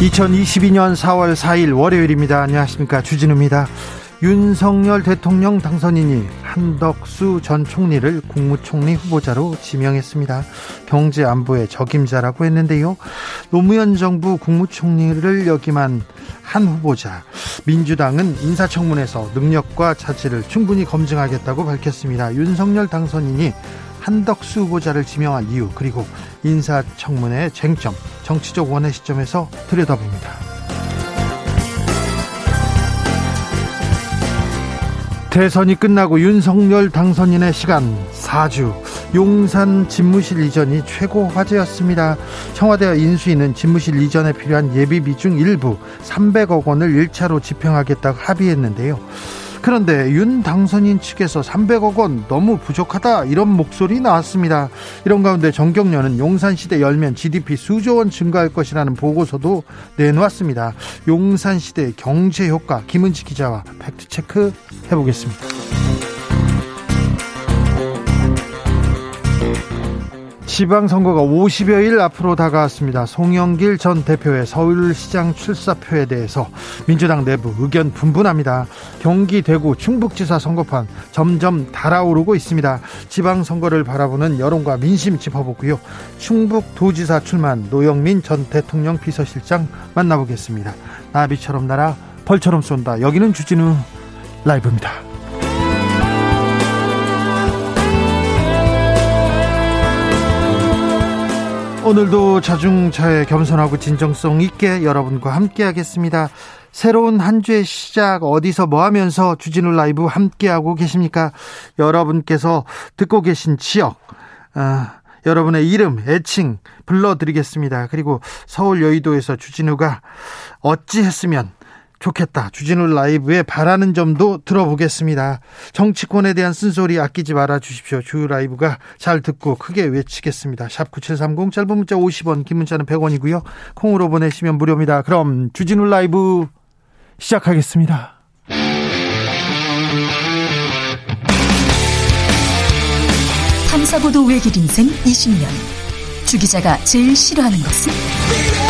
2022년 4월 4일 월요일입니다. 안녕하십니까. 주진우입니다. 윤석열 대통령 당선인이 한덕수 전 총리를 국무총리 후보자로 지명했습니다. 경제 안보의 적임자라고 했는데요. 노무현 정부 국무총리를 역임한 한 후보자. 민주당은 인사청문회에서 능력과 자질을 충분히 검증하겠다고 밝혔습니다. 윤석열 당선인이 한덕수 후보자를 지명한 이유 그리고 인사청문회 쟁점 정치적 원의 시점에서 들여다봅니다. 대선이 끝나고 윤석열 당선인의 시간 4주 용산 집무실 이전이 최고 화제였습니다. 청와대와 인수위는 집무실 이전에 필요한 예비 비 중 일부 300억 원을 1차로 집행하겠다고 합의했는데요. 그런데 윤 당선인 측에서 300억 원 너무 부족하다 이런 목소리 나왔습니다. 이런 가운데 정경련은 용산시대 열면 GDP 수조 원 증가할 것이라는 보고서도 내놓았습니다. 용산시대 경제 효과 김은지 기자와 팩트체크 해보겠습니다. 지방선거가 50여일 앞으로 다가왔습니다. 송영길 전 대표의 서울시장 출사표에 대해서 민주당 내부 의견 분분합니다. 경기 대구 충북지사 선거판 점점 달아오르고 있습니다. 지방선거를 바라보는 여론과 민심 짚어보고요. 충북도지사 출마한 노영민 전 대통령 비서실장 만나보겠습니다. 나비처럼 날아 벌처럼 쏜다. 여기는 주진우 라이브입니다. 오늘도 자중차에 겸손하고 진정성 있게 여러분과 함께 하겠습니다. 새로운 한 주의 시작 어디서 뭐 하면서 주진우 라이브 함께하고 계십니까? 여러분께서 듣고 계신 지역, 아, 여러분의 이름, 애칭 불러드리겠습니다. 그리고 서울 여의도에서 주진우가 어찌 했으면 좋겠다. 주진우 라이브에 바라는 점도 들어보겠습니다. 정치권에 대한 쓴소리 아끼지 말아 주십시오. 주 라이브가 잘 듣고 크게 외치겠습니다. 샵 9730 짧은 문자 50원, 긴 문자는 100원이고요. 콩으로 보내시면 무료입니다. 그럼 주진우 라이브 시작하겠습니다. 탐사보도 외길 인생 20년. 주 기자가 제일 싫어하는 것은?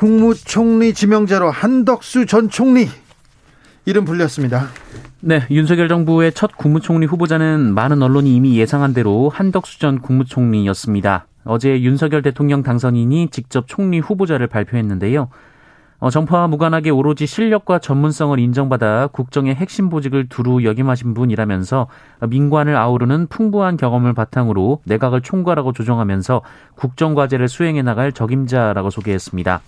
국무총리 지명자로 한덕수 전 총리 이름 불렸습니다. 네, 윤석열 정부의 첫 국무총리 후보자는 많은 언론이 이미 예상한 대로 한덕수 전 국무총리였습니다. 어제 윤석열 대통령 당선인이 직접 총리 후보자를 발표했는데요. 어, 정파와 무관하게 오로지 실력과 전문성을 인정받아 국정의 핵심 보직을 두루 역임하신 분이라면서 민관을 아우르는 풍부한 경험을 바탕으로 내각을 총괄하고 조정하면서 국정과제를 수행해 나갈 적임자라고 소개했습니다.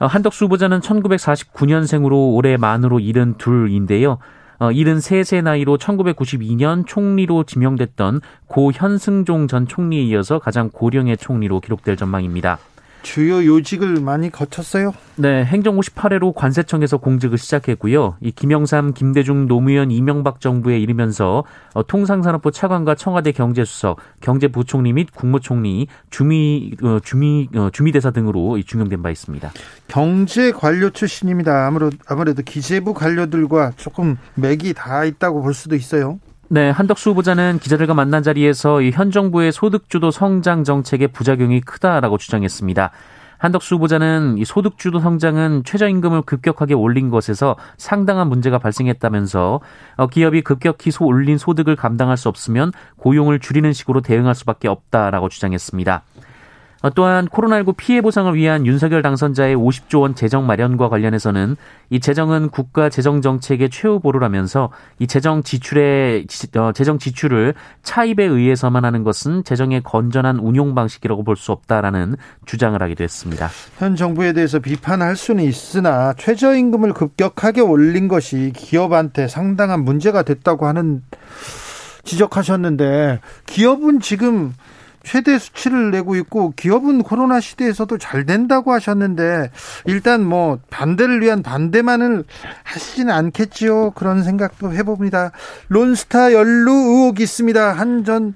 어, 한덕수 후보자는 1949년생으로 올해 만으로 72인데요. 어, 73세 나이로 1992년 총리로 지명됐던 고 현승종 전 총리에 이어서 가장 고령의 총리로 기록될 전망입니다. 주요 요직을 많이 거쳤어요? 네, 행정 58회로 관세청에서 공직을 시작했고요. 이 김영삼, 김대중, 노무현, 이명박 정부에 이르면서 어, 통상산업부 차관과 청와대 경제수석, 경제부총리 및 국무총리, 주미 어, 주미 어, 주미대사 등으로 중용된 바 있습니다. 경제 관료 출신입니다. 아무래도 아무래도 기재부 관료들과 조금 맥이 다 있다고 볼 수도 있어요. 네, 한덕수 후보자는 기자들과 만난 자리에서 현 정부의 소득주도 성장 정책의 부작용이 크다라고 주장했습니다. 한덕수 후보자는 이 소득주도 성장은 최저임금을 급격하게 올린 것에서 상당한 문제가 발생했다면서 어, 기업이 급격히 소 올린 소득을 감당할 수 없으면 고용을 줄이는 식으로 대응할 수밖에 없다라고 주장했습니다. 어, 또한 코로나19 피해 보상을 위한 윤석열 당선자의 50조 원 재정 마련과 관련해서는 이 재정은 국가 재정 정책의 최후 보루라면서 이 재정 지출의 어, 재정 지출을 차입에 의해서만 하는 것은 재정의 건전한 운용 방식이라고 볼 수 없다라는 주장을 하기도 했습니다. 현 정부에 대해서 비판할 수는 있으나 최저임금을 급격하게 올린 것이 기업한테 상당한 문제가 됐다고 하는 지적하셨는데 기업은 지금 최대 수치를 내고 있고 기업은 코로나 시대에서도 잘 된다고 하셨는데 일단 뭐 반대를 위한 반대만을 하시지는 않겠지요. 그런 생각도 해봅니다. 론스타 연루 의혹이 있습니다. 한 전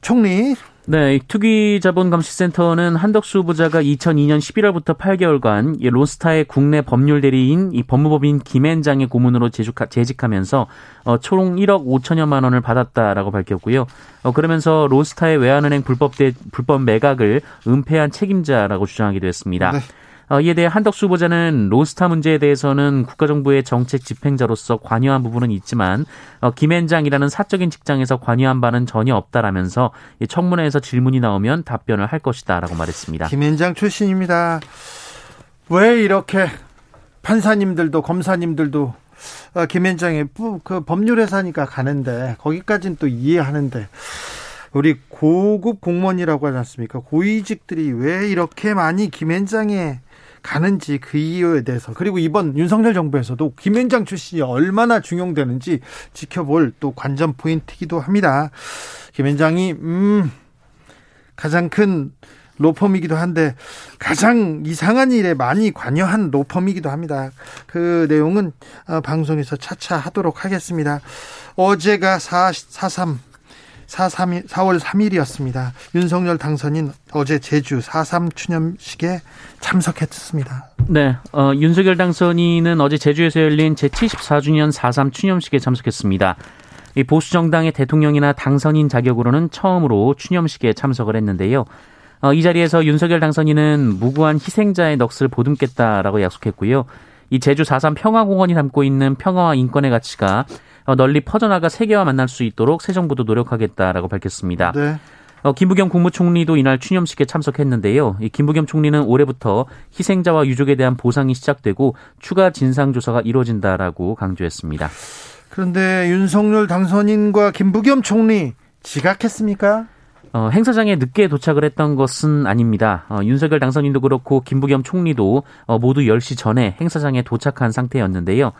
총리 네, 투기자본감시센터는 한덕수 후보자가 2002년 11월부터 8개월간 이 론스타의 국내 법률 대리인 이 법무법인 김앤장의 고문으로 재직하면서 어, 총 1억 5천여만 원을 받았다라고 밝혔고요. 어, 그러면서 론스타의 외환은행 불법 대, 불법 매각을 은폐한 책임자라고 주장하기도 했습니다. 네. 어, 이에 대해 한덕수 후보자는 로스타 문제에 대해서는 국가정부의 정책 집행자로서 관여한 부분은 있지만 어, 김앤장이라는 사적인 직장에서 관여한 바는 전혀 없다라면서 청문회에서 질문이 나오면 답변을 할 것이다라고 말했습니다. 김앤장 출신입니다. 왜 이렇게 판사님들도 검사님들도 어, 김앤장의 그 법률회사니까 가는데 거기까지는 또 이해하는데 우리 고급 공무원이라고 하지 않습니까? 고위직들이 왜 이렇게 많이 김앤장에 가는지 그 이유에 대해서 그리고 이번 윤석열 정부에서도 김현장 출신이 얼마나 중용되는지 지켜볼 또 관전 포인트이기도 합니다. 김현장이 음 가장 큰 로펌이기도 한데 가장 이상한 일에 많이 관여한 로펌이기도 합니다. 그 내용은 어, 방송에서 차차 하도록 하겠습니다. 어제가 4, 4.3 4.3, 4월 3일이었습니다. 윤석열 당선인 어제 제주 4.3 추념식에 참석했습니다. 네, 어, 윤석열 당선인은 어제 제주에서 열린 제74주년 4.3 추념식에 참석했습니다. 이 보수 정당의 대통령이나 당선인 자격으로는 처음으로 추념식에 참석을 했는데요. 어, 이 자리에서 윤석열 당선인은 무고한 희생자의 넋을 보듬겠다라고 약속했고요. 이 제주 4.3 평화공원이 담고 있는 평화와 인권의 가치가 어, 널리 퍼져나가 세계와 만날 수 있도록 새 정부도 노력하겠다라고 밝혔습니다. 네. 어, 김부겸 국무총리도 이날 추념식에 참석했는데요. 이 김부겸 총리는 올해부터 희생자와 유족에 대한 보상이 시작되고 추가 진상 조사가 이루어진다라고 강조했습니다. 그런데 윤석열 당선인과 김부겸 총리 지각했습니까? 어, 행사장에 늦게 도착을 했던 것은 아닙니다. 어, 윤석열 당선인도 그렇고 김부겸 총리도 어, 모두 10시 전에 행사장에 도착한 상태였는데요.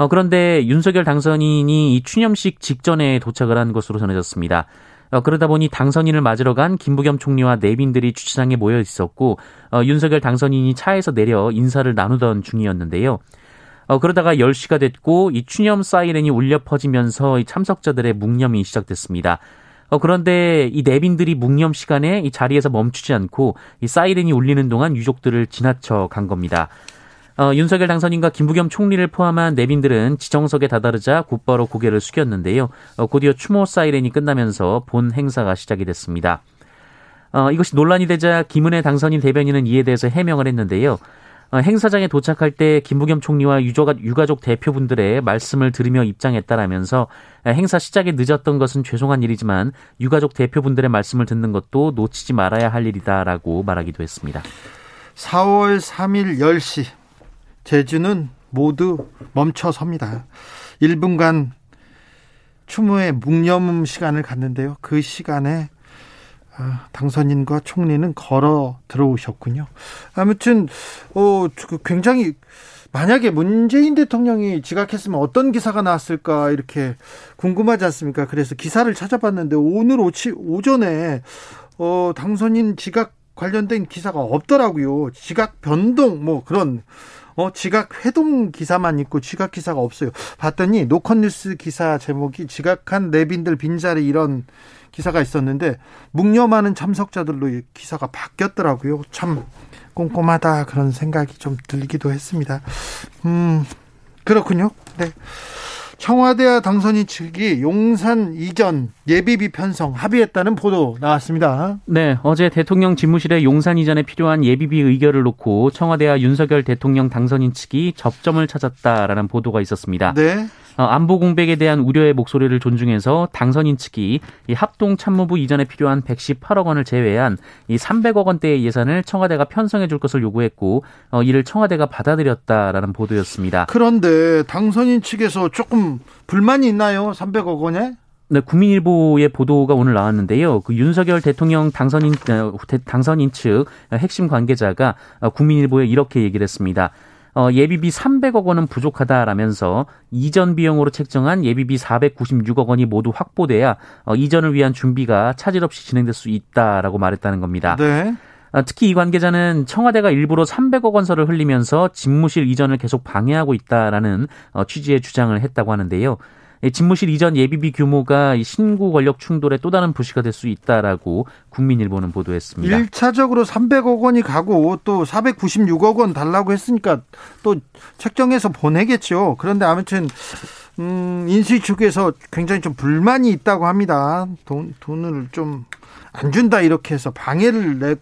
어, 그런데 윤석열 당선인이 이 추념식 직전에 도착을 한 것으로 전해졌습니다. 어, 그러다 보니 당선인을 맞으러 간 김부겸 총리와 내빈들이 주차장에 모여 있었고 어, 윤석열 당선인이 차에서 내려 인사를 나누던 중이었는데요. 어, 그러다가 10시가 됐고 이 추념 사이렌이 울려 퍼지면서 이 참석자들의 묵념이 시작됐습니다. 어, 그런데 이 내빈들이 묵념 시간에 이 자리에서 멈추지 않고 이 사이렌이 울리는 동안 유족들을 지나쳐 간 겁니다. 어, 윤석열 당선인과 김부겸 총리를 포함한 내빈들은 지정석에 다다르자 곧바로 고개를 숙였는데요. 어, 곧이어 추모 사이렌이 끝나면서 본 행사가 시작이 됐습니다. 어, 이것이 논란이 되자 김은혜 당선인 대변인은 이에 대해서 해명을 했는데요. 어, 행사장에 도착할 때 김부겸 총리와 유족, 유가족 대표분들의 말씀을 들으며 입장했다라면서 행사 시작에 늦었던 것은 죄송한 일이지만 유가족 대표분들의 말씀을 듣는 것도 놓치지 말아야 할 일이다라고 말하기도 했습니다. 4월 3일 10시 제주는 모두 멈춰 섭니다. 1분간 추모의 묵념 시간을 갖는데요. 그 시간에 아, 당선인과 총리는 걸어 들어오셨군요. 아무튼 어그 굉장히 만약에 문재인 대통령이 지각했으면 어떤 기사가 나왔을까 이렇게 궁금하지 않습니까? 그래서 기사를 찾아봤는데 오늘 오치, 오전에 어 당선인 지각 관련된 기사가 없더라고요. 지각 변동 뭐 그런 어, 지각 회동 기사만 있고 지각 기사가 없어요. 봤더니 노컷뉴스 기사 제목이 지각한 내빈들 빈자리 이런 기사가 있었는데 묵념하는 참석자들로 기사가 바뀌었더라고요. 참 꼼꼼하다 그런 생각이 좀 들기도 했습니다. 음, 그렇군요. 네. 청와대와 당선인 측이 용산 이전 예비비 편성 합의했다는 보도 나왔습니다. 네, 어제 대통령 집무실에 용산 이전에 필요한 예비비 의결을 놓고 청와대와 윤석열 대통령 당선인 측이 접점을 찾았다라는 보도가 있었습니다. 네. 어, 안보 공백에 대한 우려의 목소리를 존중해서 당선인 측이 이 합동 참모부 이전에 필요한 118억 원을 제외한 이 300억 원대의 예산을 청와대가 편성해 줄 것을 요구했고 어, 이를 청와대가 받아들였다라는 보도였습니다. 그런데 당선인 측에서 조금 불만이 있나요? 300억 원에? 네, 국민일보의 보도가 오늘 나왔는데요. 그 윤석열 대통령 당선인 어, 당선인 측 핵심 관계자가 국민일보에 이렇게 얘기를 했습니다. 어, 예비비 300억 원은 부족하다라면서 이전 비용으로 책정한 예비비 496억 원이 모두 확보돼야 어, 이전을 위한 준비가 차질 없이 진행될 수 있다라고 말했다는 겁니다. 네. 어, 특히 이 관계자는 청와대가 일부러 300억 원서를 흘리면서 집무실 이전을 계속 방해하고 있다라는 어, 취지의 주장을 했다고 하는데요. 집무실 이전 예비비 규모가 신구 권력 충돌의 또 다른 부시가 될 수 있다라고 국민일보는 보도했습니다. 1차적으로 300억 원이 가고 또 496억 원 달라고 했으니까 또 책정해서 보내겠죠. 그런데 아무튼 음, 인수위 측에서 굉장히 좀 불만이 있다고 합니다. 돈, 돈을 좀 안 준다 이렇게 해서 방해를 내,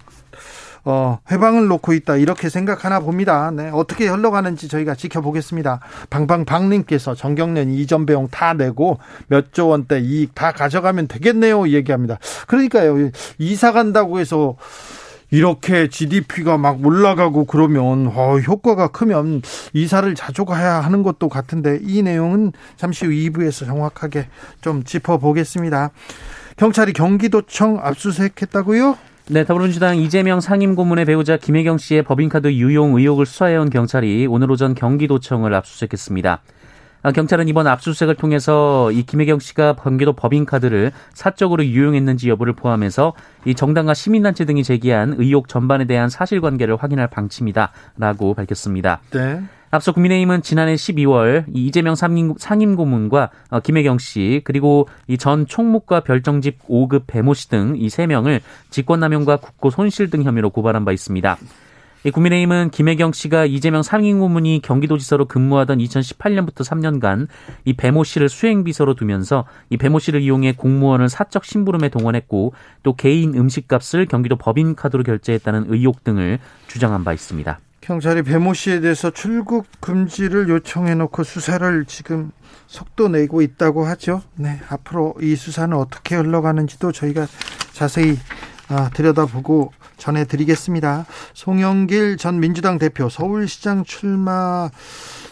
어, 회방을 놓고 있다 이렇게 생각하나 봅니다. 네, 어떻게 흘러가는지 저희가 지켜보겠습니다. 방방방님께서 정경련 이전 배용 다 내고 몇 조 원대 이익 다 가져가면 되겠네요 얘기합니다. 그러니까요 이사 간다고 해서 이렇게 GDP가 막 올라가고 그러면 어, 효과가 크면 이사를 자주 가야 하는 것도 같은데 이 내용은 잠시 후 2부에서 정확하게 좀 짚어보겠습니다. 경찰이 경기도청 압수수색했다고요? 네, 더불어민주당 이재명 상임고문의 배우자 김혜경 씨의 법인카드 유용 의혹을 수사해온 경찰이 오늘 오전 경기도청을 압수수색했습니다. 아, 경찰은 이번 압수수색을 통해서 이 김혜경 씨가 경기도 법인카드를 사적으로 유용했는지 여부를 포함해서 이 정당과 시민단체 등이 제기한 의혹 전반에 대한 사실관계를 확인할 방침이다라고 밝혔습니다. 네. 앞서 국민의힘은 지난해 12월 이재명 상임, 상임고문과 어, 김혜경 씨 그리고 이 전 총무과 별정집 5급 배모 씨 등이 3명을 직권남용과 국고 손실 등 혐의로 고발한 바 있습니다. 이 국민의힘은 김혜경 씨가 이재명 상임고문이 경기도지사로 근무하던 2018년부터 3년간 이 배모 씨를 수행비서로 두면서 이 배모 씨를 이용해 공무원을 사적 심부름에 동원했고 또 개인 음식값을 경기도 법인카드로 결제했다는 의혹 등을 주장한 바 있습니다. 경찰이 배모 씨에 대해서 출국 금지를 요청해 놓고 수사를 지금 속도 내고 있다고 하죠. 네, 앞으로 이 수사는 어떻게 흘러가는지도 저희가 자세히 아, 들여다보고 전해드리겠습니다. 송영길 전 민주당 대표 서울시장 출마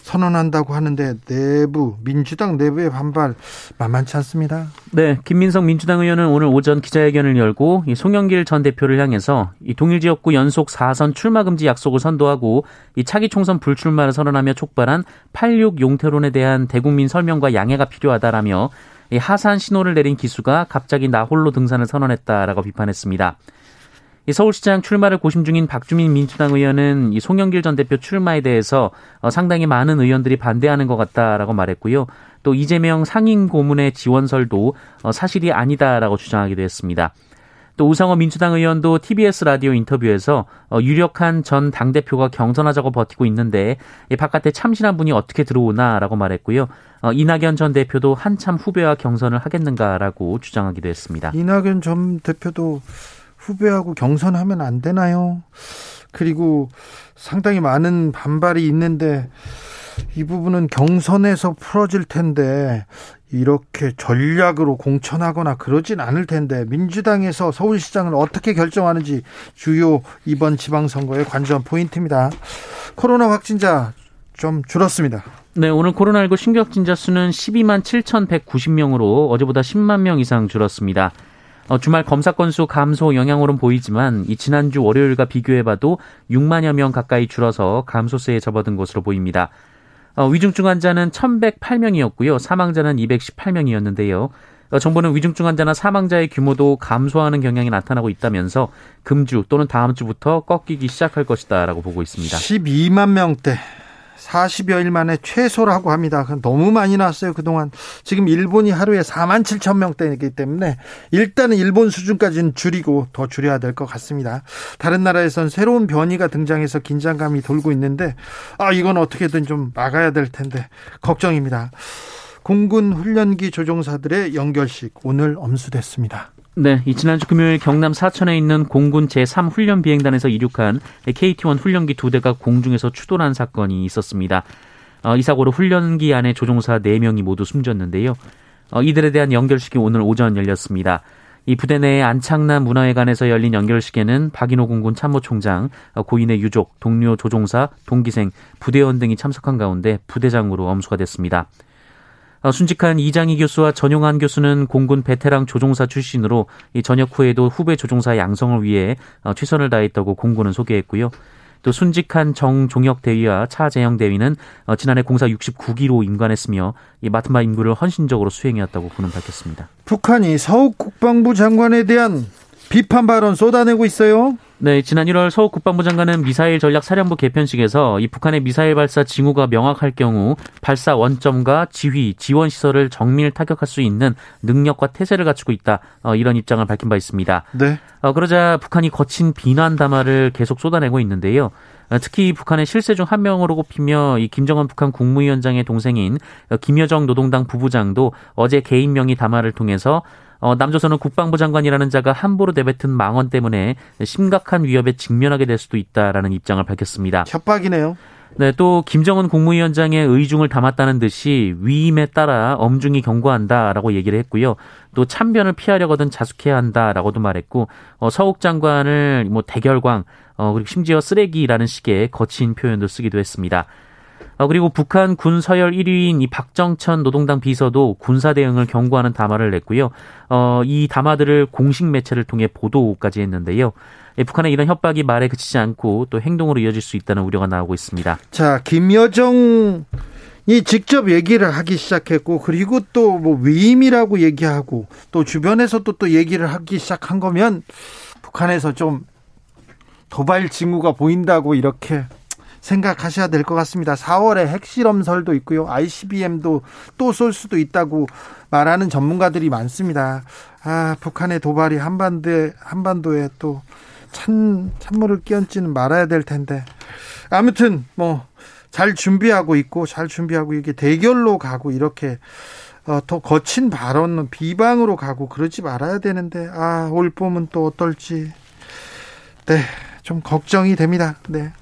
선언한다고 하는데 내부 민주당 내부의 반발 만만치 않습니다. 네, 김민성 민주당 의원은 오늘 오전 기자회견을 열고 이 송영길 전 대표를 향해서 이 동일 지역구 연속 4선 출마 금지 약속을 선도하고 이 차기 총선 불출마를 선언하며 촉발한 86 용태론에 대한 대국민 설명과 양해가 필요하다라며 이 하산 신호를 내린 기수가 갑자기 나홀로 등산을 선언했다라고 비판했습니다. 이 서울시장 출마를 고심 중인 박주민 민주당 의원은 이 송영길 전 대표 출마에 대해서 어, 상당히 많은 의원들이 반대하는 것 같다라고 말했고요. 또 이재명 상임 고문의 지원설도 어, 사실이 아니다라고 주장하기도 했습니다. 또 우상호 민주당 의원도 TBS 라디오 인터뷰에서 어, 유력한 전 당대표가 경선하자고 버티고 있는데 바깥에 참신한 분이 어떻게 들어오나라고 말했고요. 이낙연 전 대표도 한참 후배와 경선을 하겠는가라고 주장하기도 했습니다. 이낙연 전 대표도 후배하고 경선하면 안 되나요? 그리고 상당히 많은 반발이 있는데 이 부분은 경선에서 풀어질 텐데 이렇게 전략으로 공천하거나 그러진 않을 텐데 민주당에서 서울시장을 어떻게 결정하는지 주요 이번 지방선거의 관전 포인트입니다. 코로나 확진자 좀 줄었습니다. 네, 오늘 코로나19 신규 확진자 수는 12만 7,190명으로 어제보다 10만 명 이상 줄었습니다. 어, 주말 검사 건수 감소 영향으로는 보이지만 이 지난주 월요일과 비교해봐도 6만여 명 가까이 줄어서 감소세에 접어든 것으로 보입니다. 어, 위중증 환자는 1,108명이었고요. 사망자는 218명이었는데요. 어, 정부는 위중증 환자나 사망자의 규모도 감소하는 경향이 나타나고 있다면서 금주 또는 다음 주부터 꺾이기 시작할 것이다라고 보고 있습니다. 12만 명대 40여일 만에 최소라고 합니다. 너무 많이 나왔어요, 그동안. 지금 일본이 하루에 4만 7천 명대이기 때문에 일단은 일본 수준까지는 줄이고 더 줄여야 될 것 같습니다. 다른 나라에선 새로운 변이가 등장해서 긴장감이 돌고 있는데, 아, 이건 어떻게든 좀 막아야 될 텐데, 걱정입니다. 공군 훈련기 조종사들의 연결식 오늘 엄수됐습니다. 네, 이 지난주 금요일 경남 사천에 있는 공군 제3훈련 비행단에서 이륙한 KT-1 훈련기 두 대가 공중에서 추돌한 사건이 있었습니다. 어, 이 사고로 훈련기 안에 조종사 4명이 모두 숨졌는데요. 어, 이들에 대한 연결식이 오늘 오전 열렸습니다. 이 부대 내 안창남 문화회관에서 열린 연결식에는 박인호 공군 참모총장, 어, 고인의 유족, 동료 조종사, 동기생, 부대원 등이 참석한 가운데 부대장으로 엄수가 됐습니다. 어, 순직한 이장희 교수와 전용한 교수는 공군 베테랑 조종사 출신으로 전역 후에도 후배 조종사 양성을 위해 어, 최선을 다했다고 공군은 소개했고요. 또 순직한 정종혁 대위와 차재영 대위는 어, 지난해 공사 69기로 임관했으며 이바 임무를 헌신적으로 수행해왔다고 그는 밝혔습니다. 북한이 서욱 국방부 장관에 대한 비판 발언 쏟아내고 있어요. 네, 지난 1월 서욱 국방부 장관은 미사일 전략 사령부 개편식에서 이 북한의 미사일 발사 징후가 명확할 경우 발사 원점과 지휘, 지원 시설을 정밀 타격할 수 있는 능력과 태세를 갖추고 있다. 어, 이런 입장을 밝힌 바 있습니다. 네. 어, 그러자 북한이 거친 비난 담화를 계속 쏟아내고 있는데요. 어, 특히 북한의 실세 중 한 명으로 꼽히며 이 김정은 북한 국무위원장의 동생인 어, 김여정 노동당 부부장도 어제 개인 명의 담화를 통해서 어, 남조선은 국방부 장관이라는 자가 함부로 내뱉은 망언 때문에 심각한 위협에 직면하게 될 수도 있다라는 입장을 밝혔습니다. 협박이네요. 네, 또 김정은 국무위원장의 의중을 담았다는 듯이 위임에 따라 엄중히 경고한다라고 얘기를 했고요. 또 참변을 피하려거든 자숙해야 한다라고도 말했고 어, 서욱 장관을 뭐 대결광 어, 그리고 심지어 쓰레기라는 식의 거친 표현도 쓰기도 했습니다. 어, 그리고 북한 군 서열 1위인 이 박정천 노동당 비서도 군사 대응을 경고하는 담화를 냈고요. 어, 이 담화들을 공식 매체를 통해 보도까지 했는데요. 예, 북한의 이런 협박이 말에 그치지 않고 또 행동으로 이어질 수 있다는 우려가 나오고 있습니다. 자, 김여정 이 직접 얘기를 하기 시작했고 그리고 또 뭐 위임이라고 얘기하고 또 주변에서도 또 얘기를 하기 시작한 거면 북한에서 좀 도발 징후가 보인다고 이렇게 생각하셔야 될 것 같습니다. 4월에 핵실험설도 있고요. ICBM도 또 쏠 수도 있다고 말하는 전문가들이 많습니다. 아, 북한의 도발이 한반도에, 한반도에 또 찬, 찬물을 끼얹지는 말아야 될 텐데. 아무튼, 뭐, 잘 준비하고 있고, 잘 준비하고, 이게 대결로 가고, 이렇게, 어, 더 거친 발언, 비방으로 가고, 그러지 말아야 되는데, 아, 올 봄은 또 어떨지. 네, 좀 걱정이 됩니다. 네.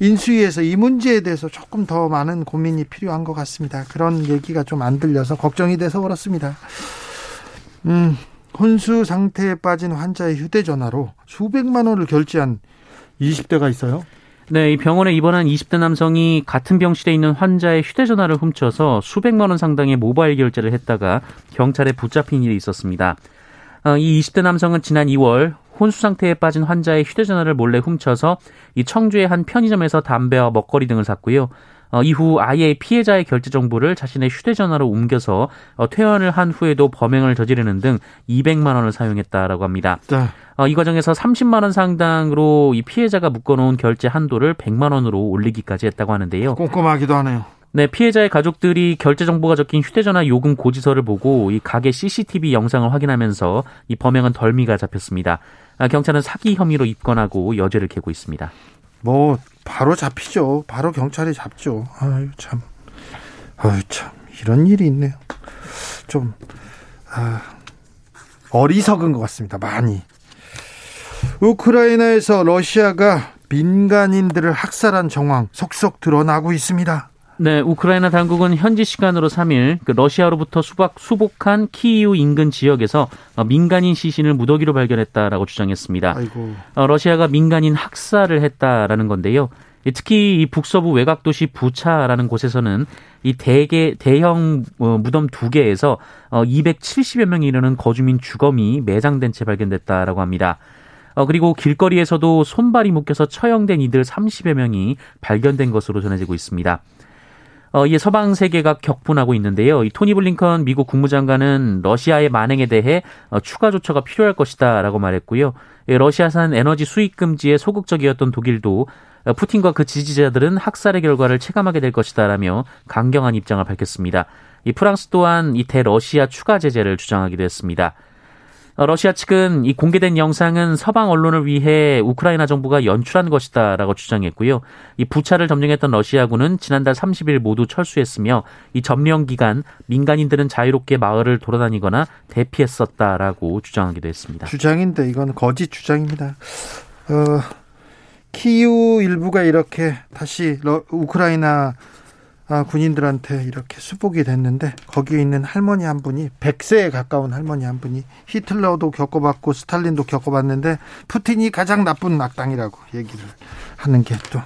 인수위에서 이 문제에 대해서 조금 더 많은 고민이 필요한 것 같습니다. 그런 얘기가 좀 안 들려서 걱정이 돼서 그렇습니다. 음, 혼수 상태에 빠진 환자의 휴대전화로 수백만 원을 결제한 20대가 있어요. 네, 이 병원에 입원한 20대 남성이 같은 병실에 있는 환자의 휴대전화를 훔쳐서 수백만 원 상당의 모바일 결제를 했다가 경찰에 붙잡힌 일이 있었습니다. 어, 이 20대 남성은 지난 2월 혼수 상태에 빠진 환자의 휴대전화를 몰래 훔쳐서 이 청주의 한 편의점에서 담배와 먹거리 등을 샀고요. 어, 이후 아예 피해자의 결제 정보를 자신의 휴대전화로 옮겨서 어, 퇴원을 한 후에도 범행을 저지르는 등 200만 원을 사용했다라고 합니다. 네. 어, 이 과정에서 30만 원 상당으로 이 피해자가 묶어놓은 결제 한도를 100만 원으로 올리기까지 했다고 하는데요. 꼼꼼하기도 하네요. 네, 피해자의 가족들이 결제 정보가 적힌 휴대전화 요금 고지서를 보고 이 가게 CCTV 영상을 확인하면서 이 범행은 덜미가 잡혔습니다. 아, 경찰은 사기 혐의로 입건하고 여죄를 캐고 있습니다. 뭐 바로 잡히죠. 바로 경찰이 잡죠. 아유 참, 아유 참 이런 일이 있네요. 좀 아, 어리석은 것 같습니다. 많이. 우크라이나에서 러시아가 민간인들을 학살한 정황 속속 드러나고 있습니다. 네, 우크라이나 당국은 현지 시간으로 3일 그 러시아로부터 수박, 수복한 키이우 인근 지역에서 어, 민간인 시신을 무더기로 발견했다라고 주장했습니다. 아이고. 어, 러시아가 민간인 학살을 했다라는 건데요. 특히 이 북서부 외곽 도시 부차라는 곳에서는 이 대개 대형 어, 무덤 두 개에서 270여 명이 이르는 거주민 주검이 매장된 채 발견됐다라고 합니다. 그리고 길거리에서도 손발이 묶여서 처형된 이들 30여 명이 발견된 것으로 전해지고 있습니다. 어, 이에 서방 세계가 격분하고 있는데요. 이 토니 블링컨 미국 국무장관은 러시아의 만행에 대해 어, 추가 조처가 필요할 것이다라고 말했고요. 예, 러시아산 에너지 수입 금지에 소극적이었던 독일도 어, 푸틴과 그 지지자들은 학살의 결과를 체감하게 될 것이다라며 강경한 입장을 밝혔습니다. 이 프랑스 또한 이 대러시아 추가 제재를 주장하기도 했습니다. 어, 러시아 측은 이 공개된 영상은 서방 언론을 위해 우크라이나 정부가 연출한 것이다라고 주장했고요. 이 부차를 점령했던 러시아군은 지난달 30일 모두 철수했으며 이 점령 기간 민간인들은 자유롭게 마을을 돌아다니거나 대피했었다라고 주장하기도 했습니다. 주장인데 이건 거짓 주장입니다. 어, 키우 일부가 이렇게 다시 러, 우크라이나 아, 군인들한테 이렇게 수복이 됐는데 거기에 있는 할머니 한 분이 100세에 가까운 할머니 한 분이 히틀러도 겪어봤고 스탈린도 겪어봤는데 푸틴이 가장 나쁜 악당이라고 얘기를 하는 게또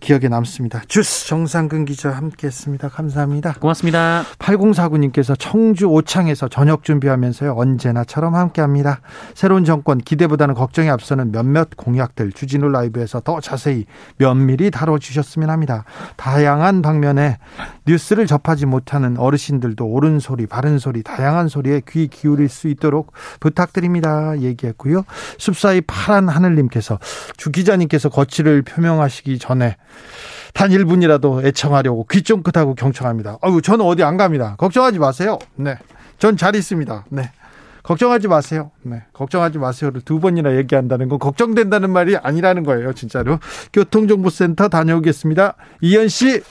기억에 남습니다. 주스 정상근 기자 함께했습니다. 감사합니다. 고맙습니다. 8049님께서 청주 오창에서 저녁 준비하면서요 언제나처럼 함께합니다. 새로운 정권 기대보다는 걱정이 앞서는 몇몇 공약들 주진우 라이브에서 더 자세히 면밀히 다뤄주셨으면 합니다. 다양한 방면에 뉴스를 접하지 못하는 어르신들도 옳은 소리, 바른 소리, 다양한 소리에 귀 기울일 수 있도록 부탁드립니다. 얘기했고요. 숲사이 파란 하늘님께서 주 기자님께서 거취를 표명하시기 전에 단 1분이라도 애청하려고 귀 쫑긋하고 경청합니다. 아유, 저는 어디 안 갑니다. 걱정하지 마세요. 네. 전 잘 있습니다. 네. 걱정하지 마세요. 네. 걱정하지 마세요를 두 번이나 얘기한다는 건 걱정된다는 말이 아니라는 거예요, 진짜로. 교통정보센터 다녀오겠습니다. 이현 씨.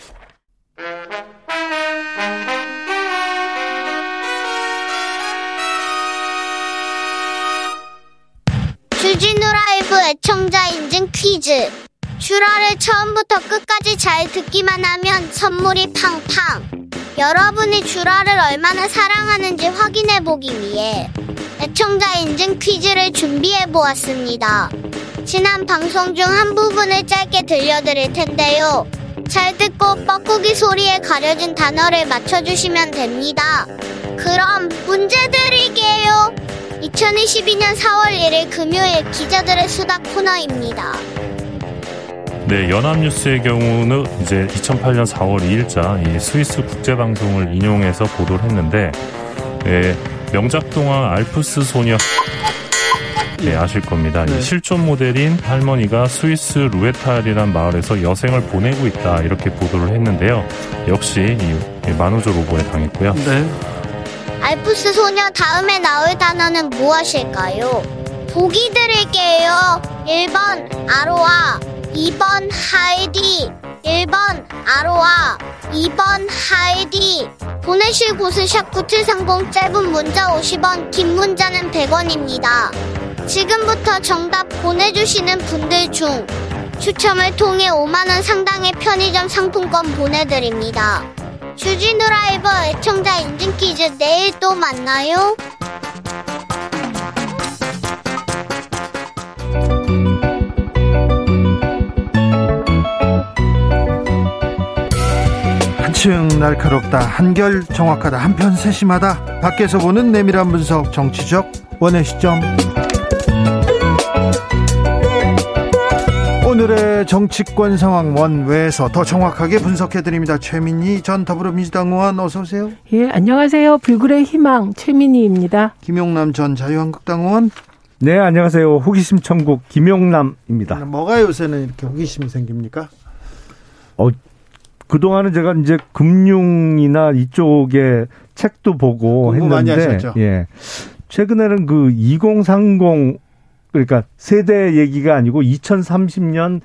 주진우 라이브 애청자 인증 퀴즈. 슈라를 처음부터 끝까지 잘 듣기만 하면 선물이 팡팡. 여러분이 슈라를 얼마나 사랑하는지 확인해 보기 위해 애청자 인증 퀴즈를 준비해 보았습니다. 지난 방송 중 한 부분을 짧게 들려드릴 텐데요. 잘 듣고 뻐꾸기 소리에 가려진 단어를 맞춰주시면 됩니다. 그럼 문제 드릴게요. 2022년 4월 1일 금요일 기자들의 수다 코너입니다. 네, 연합뉴스의 경우는 이제 2008년 4월 2일자 이 스위스 국제방송을 인용해서 보도를 했는데, 예, 명작 동화 알프스 소녀 네, 아실 겁니다. 네. 실존 모델인 할머니가 스위스 루에탈이란 마을에서 여생을 보내고 있다 이렇게 보도를 했는데요. 역시 이 만우절 오보에 당했고요. 네. 알프스 소녀 다음에 나올 단어는 무엇일까요? 보기 드릴게요. 1번 아로아, 2번 하이디, 1번 아로아, 2번 하이디. 보내실 곳은 샵9730 짧은 문자 50원, 긴 문자는 100원입니다. 지금부터 정답 보내주시는 분들 중 추첨을 통해 5만원 상당의 편의점 상품권 보내드립니다. 주진우 라이브 애청자 인증 퀴즈 내일 또 만나요. 한층 날카롭다 한결 정확하다 한편 세심하다 밖에서 보는 내밀한 분석 정치적 원의 시점 오늘의 정치권 상황 원외에서 더 정확하게 분석해 드립니다. 최민희 전 더불어민주당 의원 어서 오세요. 예, 안녕하세요. 불굴의 희망 최민희입니다. 김용남 전 자유한국당 의원. 네, 안녕하세요. 호기심 천국 김용남입니다. 뭐가 요새는 이렇게 호기심이 생깁니까? 어, 그동안은 제가 이제 금융이나 이쪽에 책도 보고 했는데 예. 최근에는 그 2030 그러니까 세대 얘기가 아니고 2030년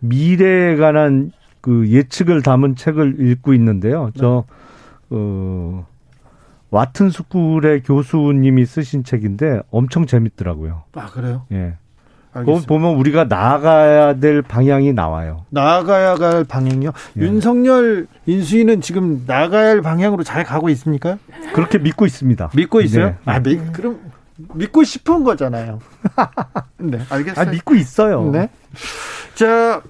미래에 관한 그 예측을 담은 책을 읽고 있는데요. 저, 어, 와튼 스쿨의 교수님이 쓰신 책인데 엄청 재밌더라고요. 아, 그래요? 예. 거기 보면 우리가 나아가야 될 방향이 나와요. 나아가야 할 방향이요? 예. 윤석열 인수위는 지금 나아가야 할 방향으로 잘 가고 있습니까? 그렇게 믿고 있습니다. 믿고 있어요? 네. 아, 미, 그럼 믿고 싶은 거잖아요. 네, 알겠어요. 아, 믿고 있어요. 네. 자,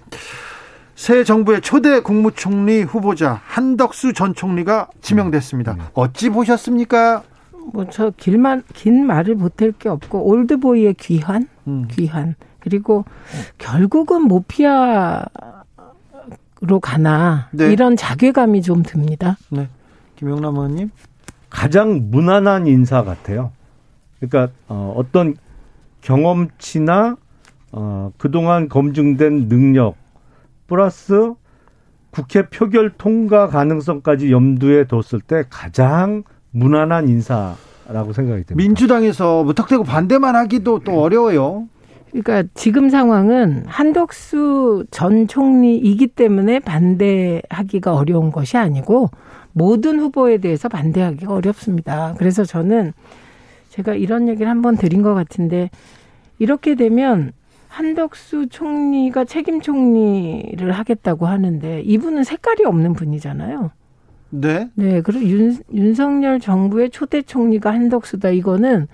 새 정부의 초대 국무총리 후보자 한덕수 전 총리가 지명됐습니다. 음. 어찌 보셨습니까? 뭐 저 길만 긴 말을 보탤 게 없고 올드보이의 귀한, 음. 귀한 그리고 결국은 모피아로 가나 네. 이런 자괴감이 좀 듭니다. 네, 김영남 의원님 가장 무난한 인사 같아요. 그러니까 어, 어떤 경험치나 어, 그동안 검증된 능력 플러스 국회 표결 통과 가능성까지 염두에 뒀을 때 가장 무난한 인사 않을까라고 생각이 듭니다. 민주당에서 무턱대고 반대만 하기도 또 어려워요. 그러니까 지금 상황은 한덕수 전 총리이기 때문에 반대하기가 어려운 것이 아니고 모든 후보에 대해서 반대하기가 어렵습니다. 그래서 저는 제가 이런 얘기를 한번 드린 것 같은데 이렇게 되면 한덕수 총리가 책임 총리를 하겠다고 하는데 이분은 색깔이 없는 분이잖아요. 네. 네, 그리고 윤, 윤석열 정부의 초대 총리가 한덕수다. 이거는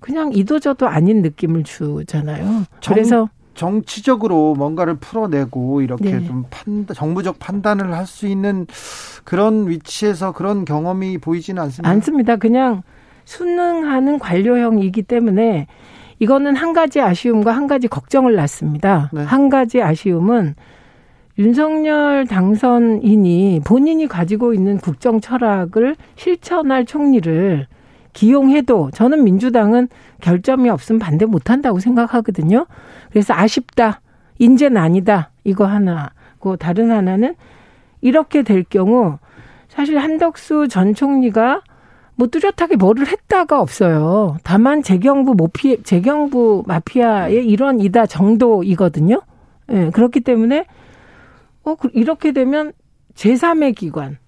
그냥 이도저도 아닌 느낌을 주잖아요. 정, 그래서 정치적으로 뭔가를 풀어내고 이렇게 네. 좀 판단, 정부적 판단을 할 수 있는 그런 위치에서 그런 경험이 보이지는 않습니다. 않습니다. 그냥 순응하는 관료형이기 때문에 이거는 한 가지 아쉬움과 한 가지 걱정을 낳습니다. 네. 한 가지 아쉬움은 윤석열 당선인이 본인이 가지고 있는 국정 철학을 실천할 총리를 기용해도 저는 민주당은 결점이 없으면 반대 못 한다고 생각하거든요. 그래서 아쉽다. 인재는 아니다. 이거 하나고 다른 하나는 이렇게 될 경우 사실 한덕수 전 총리가 뭐 뚜렷하게 뭐를 했다가 없어요. 다만 재경부 모피 재경부 마피아의 일원이다 정도이거든요. 예, 그렇기 때문에 어 그- 이렇게 되면 제3의 기관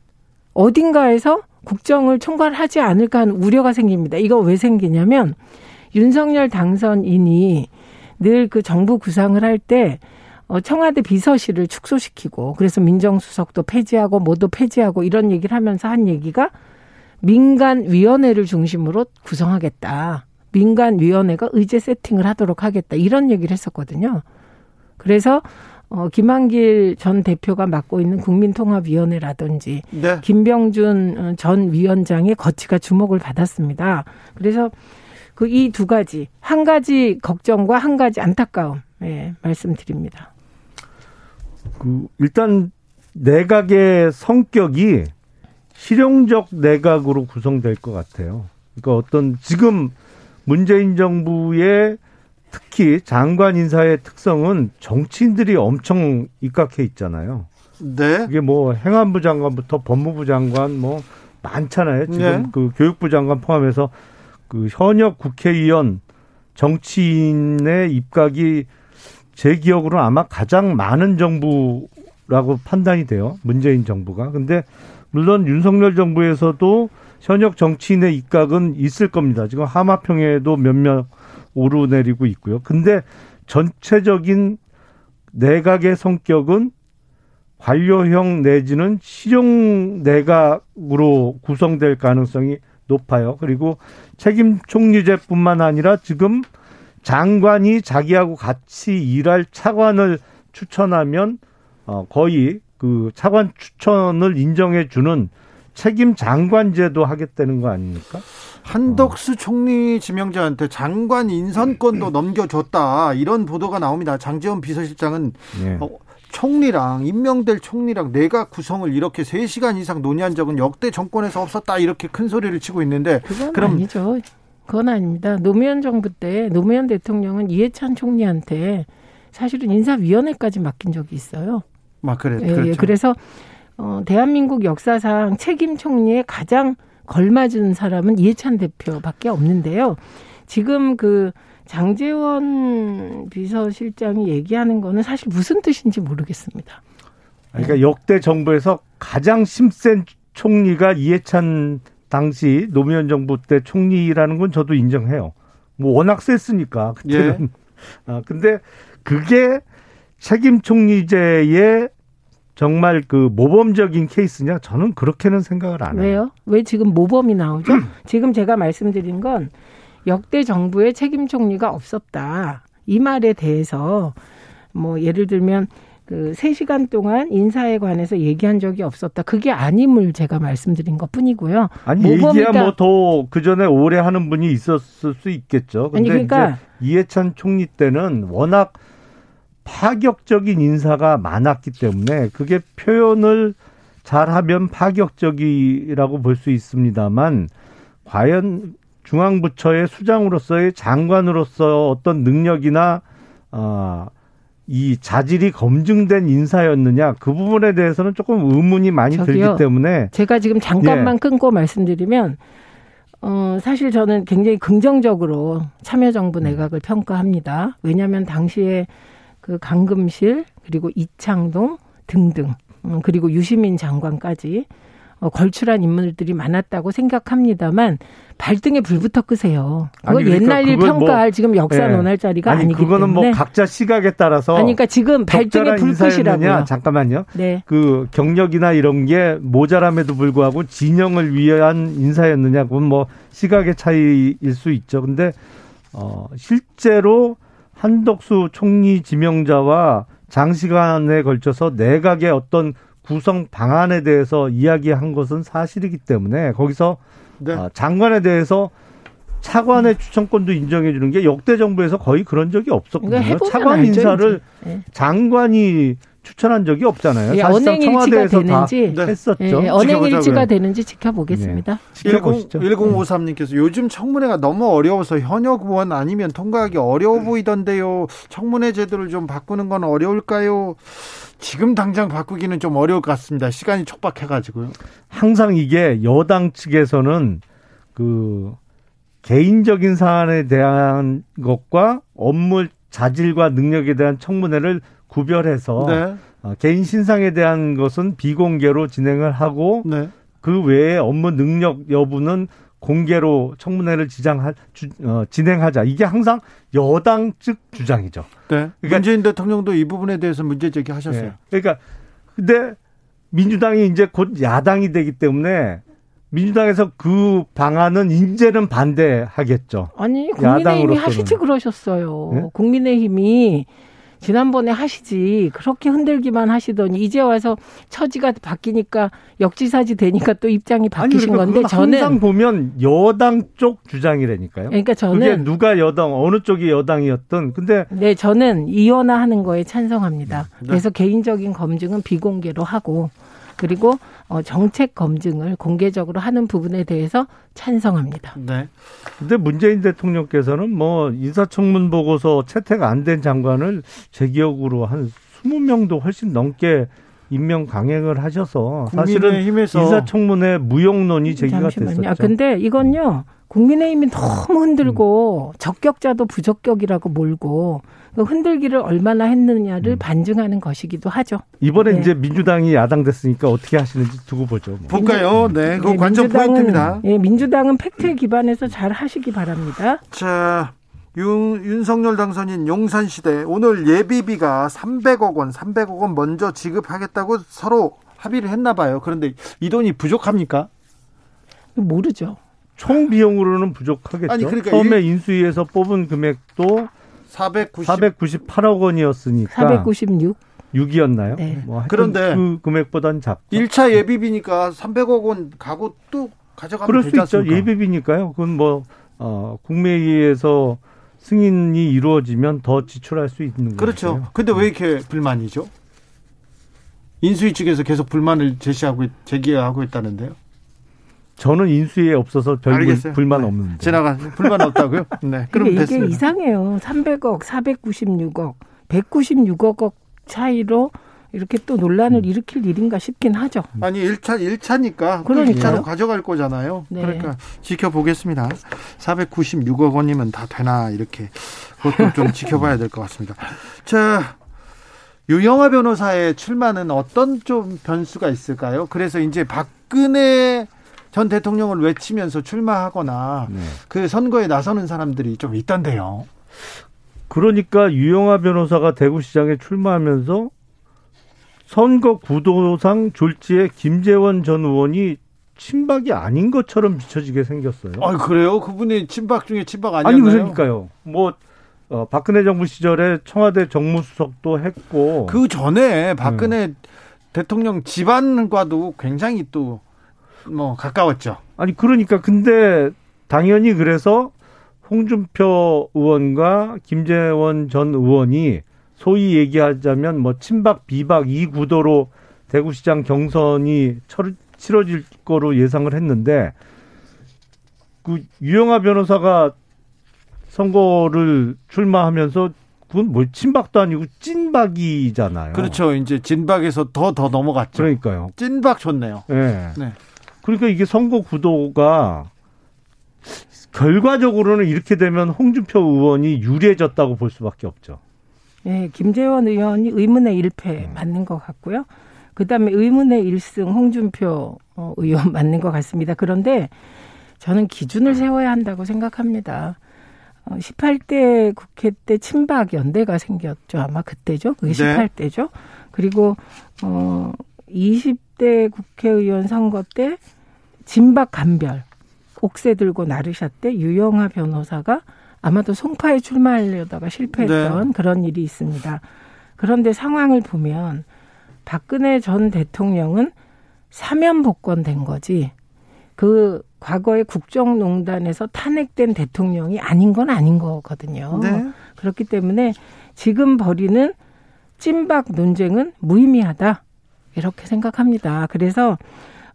어딘가에서 국정을 총괄하지 않을까 하는 우려가 생깁니다. 이거 왜 생기냐면 윤석열 당선인이 늘 그 정부 구상을 할때 어, 청와대 비서실을 축소시키고 그래서 민정수석도 폐지하고 뭐도 폐지하고 이런 얘기를 하면서 한 얘기가 민간위원회를 중심으로 구성하겠다. 민간위원회가 의제 세팅을 하도록 하겠다. 이런 얘기를 했었거든요. 그래서 어, 김한길 전 대표가 맡고 있는 국민통합위원회라든지 네. 김병준 어, 전 위원장의 거치가 주목을 받았습니다. 그래서 그 이 두 가지 한 가지 걱정과 한 가지 안타까움 예, 말씀드립니다. 그 일단 내각의 성격이 실용적 내각으로 구성될 것 같아요. 그러니까 어떤 지금 문재인 정부의 특히 장관 인사의 특성은 정치인들이 엄청 입각해 있잖아요. 네. 이게 뭐 행안부 장관부터 법무부 장관 뭐 많잖아요. 지금 네. 그 교육부 장관 포함해서 그 현역 국회의원 정치인의 입각이 제 기억으로 아마 가장 많은 정부라고 판단이 돼요. 문재인 정부가. 근데 물론 윤석열 정부에서도 현역 정치인의 입각은 있을 겁니다. 지금 하마평에도 몇몇 오르내리고 있고요. 근데 전체적인 내각의 성격은 관료형 내지는 실용 내각으로 구성될 가능성이 높아요. 그리고 책임 총리제뿐만 아니라 지금 장관이 자기하고 같이 일할 차관을 추천하면 어 거의 그 차관 추천을 인정해 주는 책임 장관제도 하겠다는 거 아닙니까? 한덕수 총리 지명자한테 장관 인선권도 넘겨줬다 이런 보도가 나옵니다. 장재원 비서실장은 예. 어, 총리랑 임명될 총리랑 내각 구성을 이렇게 3시간 이상 논의한 적은 역대 정권에서 없었다 이렇게 큰 소리를 치고 있는데 그건 그럼- 아니죠. 그건 아닙니다. 노무현 정부 때 노무현 대통령은 이해찬 총리한테 사실은 인사위원회까지 맡긴 적이 있어요. 막 그래 예, 그렇죠. 예. 그래서 어, 대한민국 역사상 책임 총리에 가장 걸맞은 사람은 이해찬 대표밖에 없는데요. 지금 그 장재원 비서실장이 얘기하는 거는 사실 무슨 뜻인지 모르겠습니다. 그러니까 역대 정부에서 가장 심센 총리가 이해찬 당시 노무현 정부 때 총리라는 건 저도 인정해요. 뭐 워낙 셌으니까 그때는. 아 근데 그게 책임 총리제의 정말 그 모범적인 케이스냐? 저는 그렇게는 생각을 안 해요. 왜요? 왜 지금 모범이 나오죠? 지금 제가 말씀드린 건 역대 정부의 책임 총리가 없었다. 이 말에 대해서 뭐 예를 들면 그 3시간 동안 인사에 관해서 얘기한 적이 없었다. 그게 아님을 제가 말씀드린 것 뿐이고요. 아니 얘기야 뭐 더 그 전에 오래 하는 분이 있었을 수 있겠죠. 근데 아니, 그러니까- 이해찬 총리 때는 워낙 파격적인 인사가 많았기 때문에 그게 표현을 잘하면 파격적이라고 볼 수 있습니다만 과연 중앙부처의 수장으로서의 장관으로서 어떤 능력이나 아, 이 자질이 검증된 인사였느냐 그 부분에 대해서는 조금 의문이 많이 저기요. 들기 때문에 제가 지금 잠깐만 예. 끊고 말씀드리면 어, 사실 저는 굉장히 긍정적으로 참여정부 내각을 평가합니다. 왜냐하면 당시에 그 강금실 그리고 이창동 등등 음, 그리고 유시민 장관까지 어, 걸출한 인물들이 많았다고 생각합니다만 발등에 불부터 끄세요. 아니, 그러니까 옛날 일 그건 뭐- 평가할 지금 역사 예. 논할 자리가 아니 그거는 때문에. 뭐 각자 시각에 따라서 아니, 그러니까 지금 발등에 적절한 불 인사였느냐? 끄시라고요. 잠깐만요. 네. 그 경력이나 이런 게 모자람에도 불구하고 진영을 위한 인사였느냐 그건 뭐 시각의 차이일 수 있죠. 근데 어 실제로 한덕수 총리 지명자와 장시간에 걸쳐서 내각의 어떤 구성 방안에 대해서 이야기한 것은 사실이기 때문에 거기서 네. 아, 장관에 대해서 차관의 추천권도 인정해 주는 게 역대 정부에서 거의 그런 적이 없었거든요. 해보면 차관 알죠, 인사를. 예. 장관이 추천한 적이 없잖아요. 예, 사실상 언행일치가 청와대에서 되는지 다 네. 했었죠. 예, 언행일치가. 되는지 지켜보겠습니다. 지켜보시죠. 1053님께서 요즘 청문회가 너무 어려워서 현역 의원 아니면 통과하기 어려워 보이던데요. 청문회 제도를 좀 바꾸는 건 어려울까요? 지금 당장 바꾸기는 좀 어려울 것 같습니다. 시간이 촉박해가지고요. 항상 이게 여당 측에서는 그 개인적인 사안에 대한 것과 업무 자질과 능력에 대한 청문회를 구별해서 네, 어, 개인 신상에 대한 것은 비공개로 진행을 하고 네. 그 외에 업무 능력 여부는 공개로 청문회를 지장하, 주, 어, 진행하자. 이게 항상 여당 측 주장이죠. 네. 그러니까- 문재인 대통령도 이 부분에 대해서 문제 제기하셨어요. 예. 그러니까 근데 민주당이 이제 곧 야당이 되기 때문에 민주당에서 그 방안은 이제는 반대하겠죠. 아니 국민의힘이 야당으로서는. 하시지 그러셨어요. 네? 국민의힘이 지난번에 하시지 그렇게 흔들기만 하시더니 이제 와서 처지가 바뀌니까 역지사지 되니까 또 입장이 바뀌신 그러니까 건데 그건 항상 저는 보면 여당 쪽 주장이라니까요. 그러니까 저는 누가 여당 어느 쪽이 여당이었든 근데 네 저는 이원화하는 거에 찬성합니다. 네. 그래서 개인적인 검증은 비공개로 하고 그리고 어, 정책 검증을 공개적으로 하는 부분에 대해서 찬성합니다. 네. 근데 문재인 대통령께서는 뭐 인사청문 보고서 채택 안 된 장관을 제 기억으로 한 20명도 훨씬 넘게 임명 강행을 하셔서 사실은 인사청문회 무용론이 제기가 됐었죠. 아, 근데 이건요. 국민의힘이 너무 흔들고 적격자도 부적격이라고 몰고 그 흔들기를 얼마나 했느냐를 음. 반증하는 것이기도 하죠. 이번에 네. 이제 민주당이 야당 됐으니까 어떻게 하시는지 두고 보죠. 뭐. 볼까요? 네, 그 네, 관전 민주당은- 포인트입니다. 예, 민주당은 팩트에 기반해서 잘 하시기 바랍니다. 자, 윤, 윤석열 당선인 용산시대 오늘 예비비가 300억 원, 300억 원 먼저 지급하겠다고 서로 합의를 했나 봐요. 그런데 이 돈이 부족합니까? 모르죠. 총 비용으로는 부족하겠죠. 아니, 그러니까 처음에 인수위에서 뽑은 금액도 490. 498억 원이었으니까 496. 6이었나요? 네. 뭐 그런데 그 금액보단 작죠. 1차 예비비니까 300억 원 가고 또 가져가면 그럴 수 되지 있죠. 않습니까? 예비비니까요. 그건 뭐 어, 국회의회에서 승인이 이루어지면 더 지출할 수 있는 거죠. 그렇죠. 근데 왜 이렇게 불만이죠? 인수위 측에서 계속 불만을 제시하고 있- 제기하고 있다는데요. 저는 인수위에 없어서 별 알겠어요. 불만 네. 없는데. 지나가 불만 없다고요? 네. 그럼 이게, 이게 됐습니다. 이상해요. 300억, 496억, 196억 차이로 이렇게 또 논란을 음. 일으킬 일인가 싶긴 하죠. 아니 1차 1차니까 또 그러니까요. 2차로 가져갈 거잖아요. 네. 그러니까 지켜보겠습니다. 496억 원이면 다 되나 이렇게 그것도 좀 지켜봐야 될 것 같습니다. 자 유영아 변호사의 출마는 어떤 좀 변수가 있을까요? 그래서 이제 박근혜 전 대통령을 외치면서 출마하거나 네. 그 선거에 나서는 사람들이 좀 있던데요. 그러니까 유영아 변호사가 대구시장에 출마하면서 선거 구도상 졸지에 김재원 전 의원이 친박이 아닌 것처럼 비춰지게 생겼어요. 아 그래요? 그분이 친박 중에 친박 아니 아니었나요? 그러니까요. 뭐 어, 박근혜 정부 시절에 청와대 정무수석도 했고 그 전에 박근혜 대통령 집안과도 굉장히 또 뭐 가까웠죠. 아니 그러니까 근데 당연히 그래서 홍준표 의원과 김재원 전 의원이 소위 얘기하자면 뭐 친박 비박 이 구도로 대구시장 경선이 철- 치러질 거로 예상을 했는데 그 유영아 변호사가 선거를 출마하면서 그건 뭐 친박도 아니고 찐박이잖아요. 그렇죠. 이제 진박에서 더 더 넘어갔죠. 그러니까요. 찐박 좋네요. 예. 네. 그러니까 이게 선거 구도가 결과적으로는 이렇게 되면 홍준표 의원이 유리해졌다고 볼 수밖에 없죠. 네, 김재원 의원이 의문의 1패 맞는 것 같고요. 그다음에 의문의 1승 홍준표 어, 의원 맞는 것 같습니다. 그런데 저는 기준을 세워야 한다고 생각합니다. 18대 어, 국회 때 친박 연대가 생겼죠. 아마 그때죠. 그게 18대죠. 그리고 어 20대 국회의원 선거 때 진박 간별 옥새 들고 나르샤 때 유영하 변호사가 아마도 송파에 출마하려다가 실패했던 네. 그런 일이 있습니다. 그런데 상황을 보면 박근혜 전 대통령은 사면 복권된 거지. 그 과거에 국정농단에서 탄핵된 대통령이 아닌 건 아닌 거거든요. 네. 그렇기 때문에 지금 벌이는 찐박 논쟁은 무의미하다. 이렇게 생각합니다. 그래서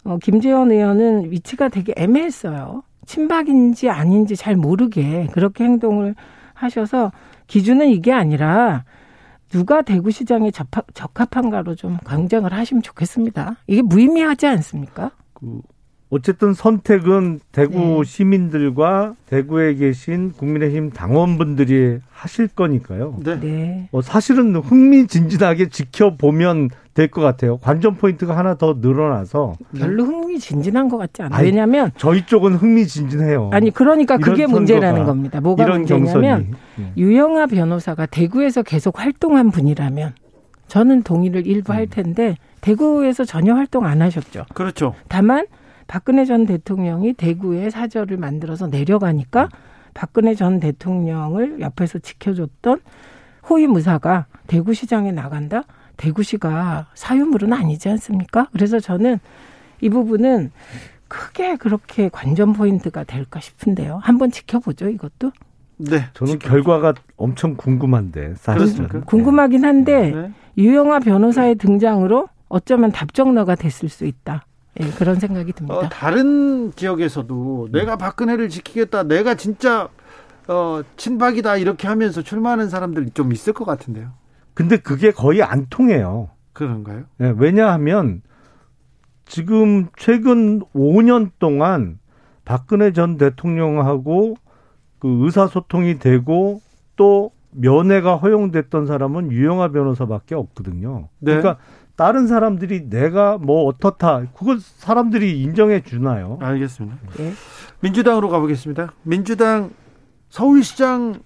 어, 김재원 의원은 위치가 되게 애매했어요. 친박인지 아닌지 잘 모르게 그렇게 행동을 하셔서 기준은 이게 아니라 누가 대구시장에 적합한가로 좀 경쟁을 하시면 좋겠습니다. 이게 무의미하지 않습니까? 그 어쨌든 선택은 대구 네. 시민들과 대구에 계신 국민의힘 당원분들이 하실 거니까요. 네. 네. 어, 사실은 흥미진진하게 지켜보면 될 것 같아요. 관전 포인트가 하나 더 늘어나서 별로 흥미진진한 것 같지 않아요. 왜냐하면 저희 쪽은 흥미진진해요. 아니 그러니까 그게 문제라는 겁니다. 뭐가 문제냐면 네. 유영아 변호사가 대구에서 계속 활동한 분이라면 저는 동의를 일부 음. 할 텐데 대구에서 전혀 활동 안 하셨죠. 그렇죠. 다만 박근혜 전 대통령이 대구에 사저를 만들어서 내려가니까 박근혜 전 대통령을 옆에서 지켜줬던 호위무사가 대구시장에 나간다? 대구시가 사유물은 아니지 않습니까? 그래서 저는 이 부분은 크게 그렇게 관전 포인트가 될까 싶은데요. 한번 지켜보죠, 이것도. 네. 저는 결과가 엄청 궁금한데, 사실은. 궁금하긴 한데, 네. 유영아 변호사의 등장으로 어쩌면 답정너가 됐을 수 있다. 예, 그런 생각이 듭니다. 어, 다른 지역에서도 내가 박근혜를 지키겠다, 내가 진짜 어, 친박이다 이렇게 하면서 출마하는 사람들 좀 있을 것 같은데요. 근데 그게 거의 안 통해요. 그런가요? 네, 왜냐하면 지금 최근 5년 동안 박근혜 전 대통령하고 그 의사소통이 되고 또 면회가 허용됐던 사람은 유영아 변호사밖에 없거든요. 네. 그러니까 다른 사람들이 내가 뭐 어떻다 그걸 사람들이 인정해 주나요? 알겠습니다. 네. 민주당으로 가보겠습니다. 민주당 서울시장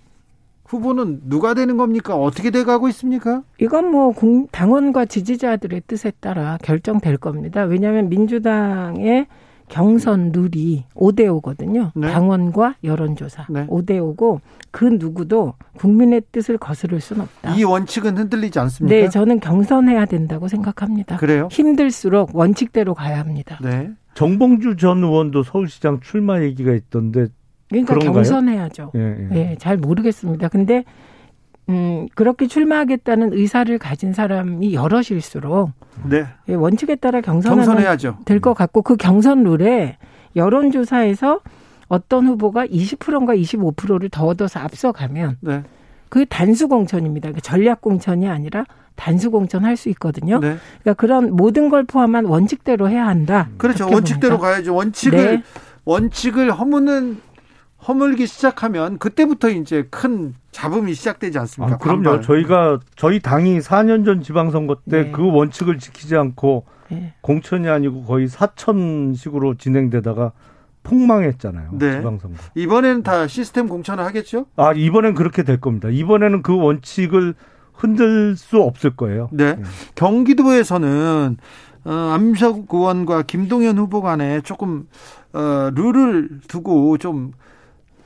후보는 누가 되는 겁니까? 어떻게 돼 가고 있습니까? 이건 뭐 당원과 지지자들의 뜻에 따라 결정될 겁니다. 왜냐하면 민주당의 경선 룰이 5대5거든요. 네. 당원과 여론조사 네. 5대5고 그 누구도 국민의 뜻을 거스를 수는 없다. 이 원칙은 흔들리지 않습니까? 네, 저는 경선해야 된다고 생각합니다. 그래요? 힘들수록 원칙대로 가야 합니다. 네. 정봉주 전 의원도 서울시장 출마 얘기가 있던데 그러니까 그런가요? 경선해야죠. 예, 예. 네, 잘 모르겠습니다. 근데 음, 그렇게 출마하겠다는 의사를 가진 사람이 여럿일수록 네. 예, 원칙에 따라 경선하면 될 것 같고 그 경선 룰에 여론조사에서 어떤 후보가 20%인가 25%를 더 얻어서 앞서가면 네. 그 단수 공천입니다. 그러니까 전략 공천이 아니라 단수 공천 할 수 있거든요. 네. 그러니까 그런 모든 걸 포함한 원칙대로 해야 한다. 그렇죠. 원칙대로 봅니다. 가야죠. 원칙을 네. 원칙을 허무는 허물기 시작하면 그때부터 이제 큰 잡음이 시작되지 않습니까? 아, 그럼요. 반발. 저희가 저희 당이 4년 전 지방선거 때그 네. 원칙을 지키지 않고 네. 공천이 아니고 거의 사천식으로 진행되다가 폭망했잖아요. 네. 지방선거. 이번에는 다 시스템 공천을 하겠죠? 아 이번엔 그렇게 될 겁니다. 이번에는 그 원칙을 흔들 수 없을 거예요. 네. 네. 경기도에서는 어, 안민석 의원과 김동연 후보 간에 조금 어, 룰을 두고 좀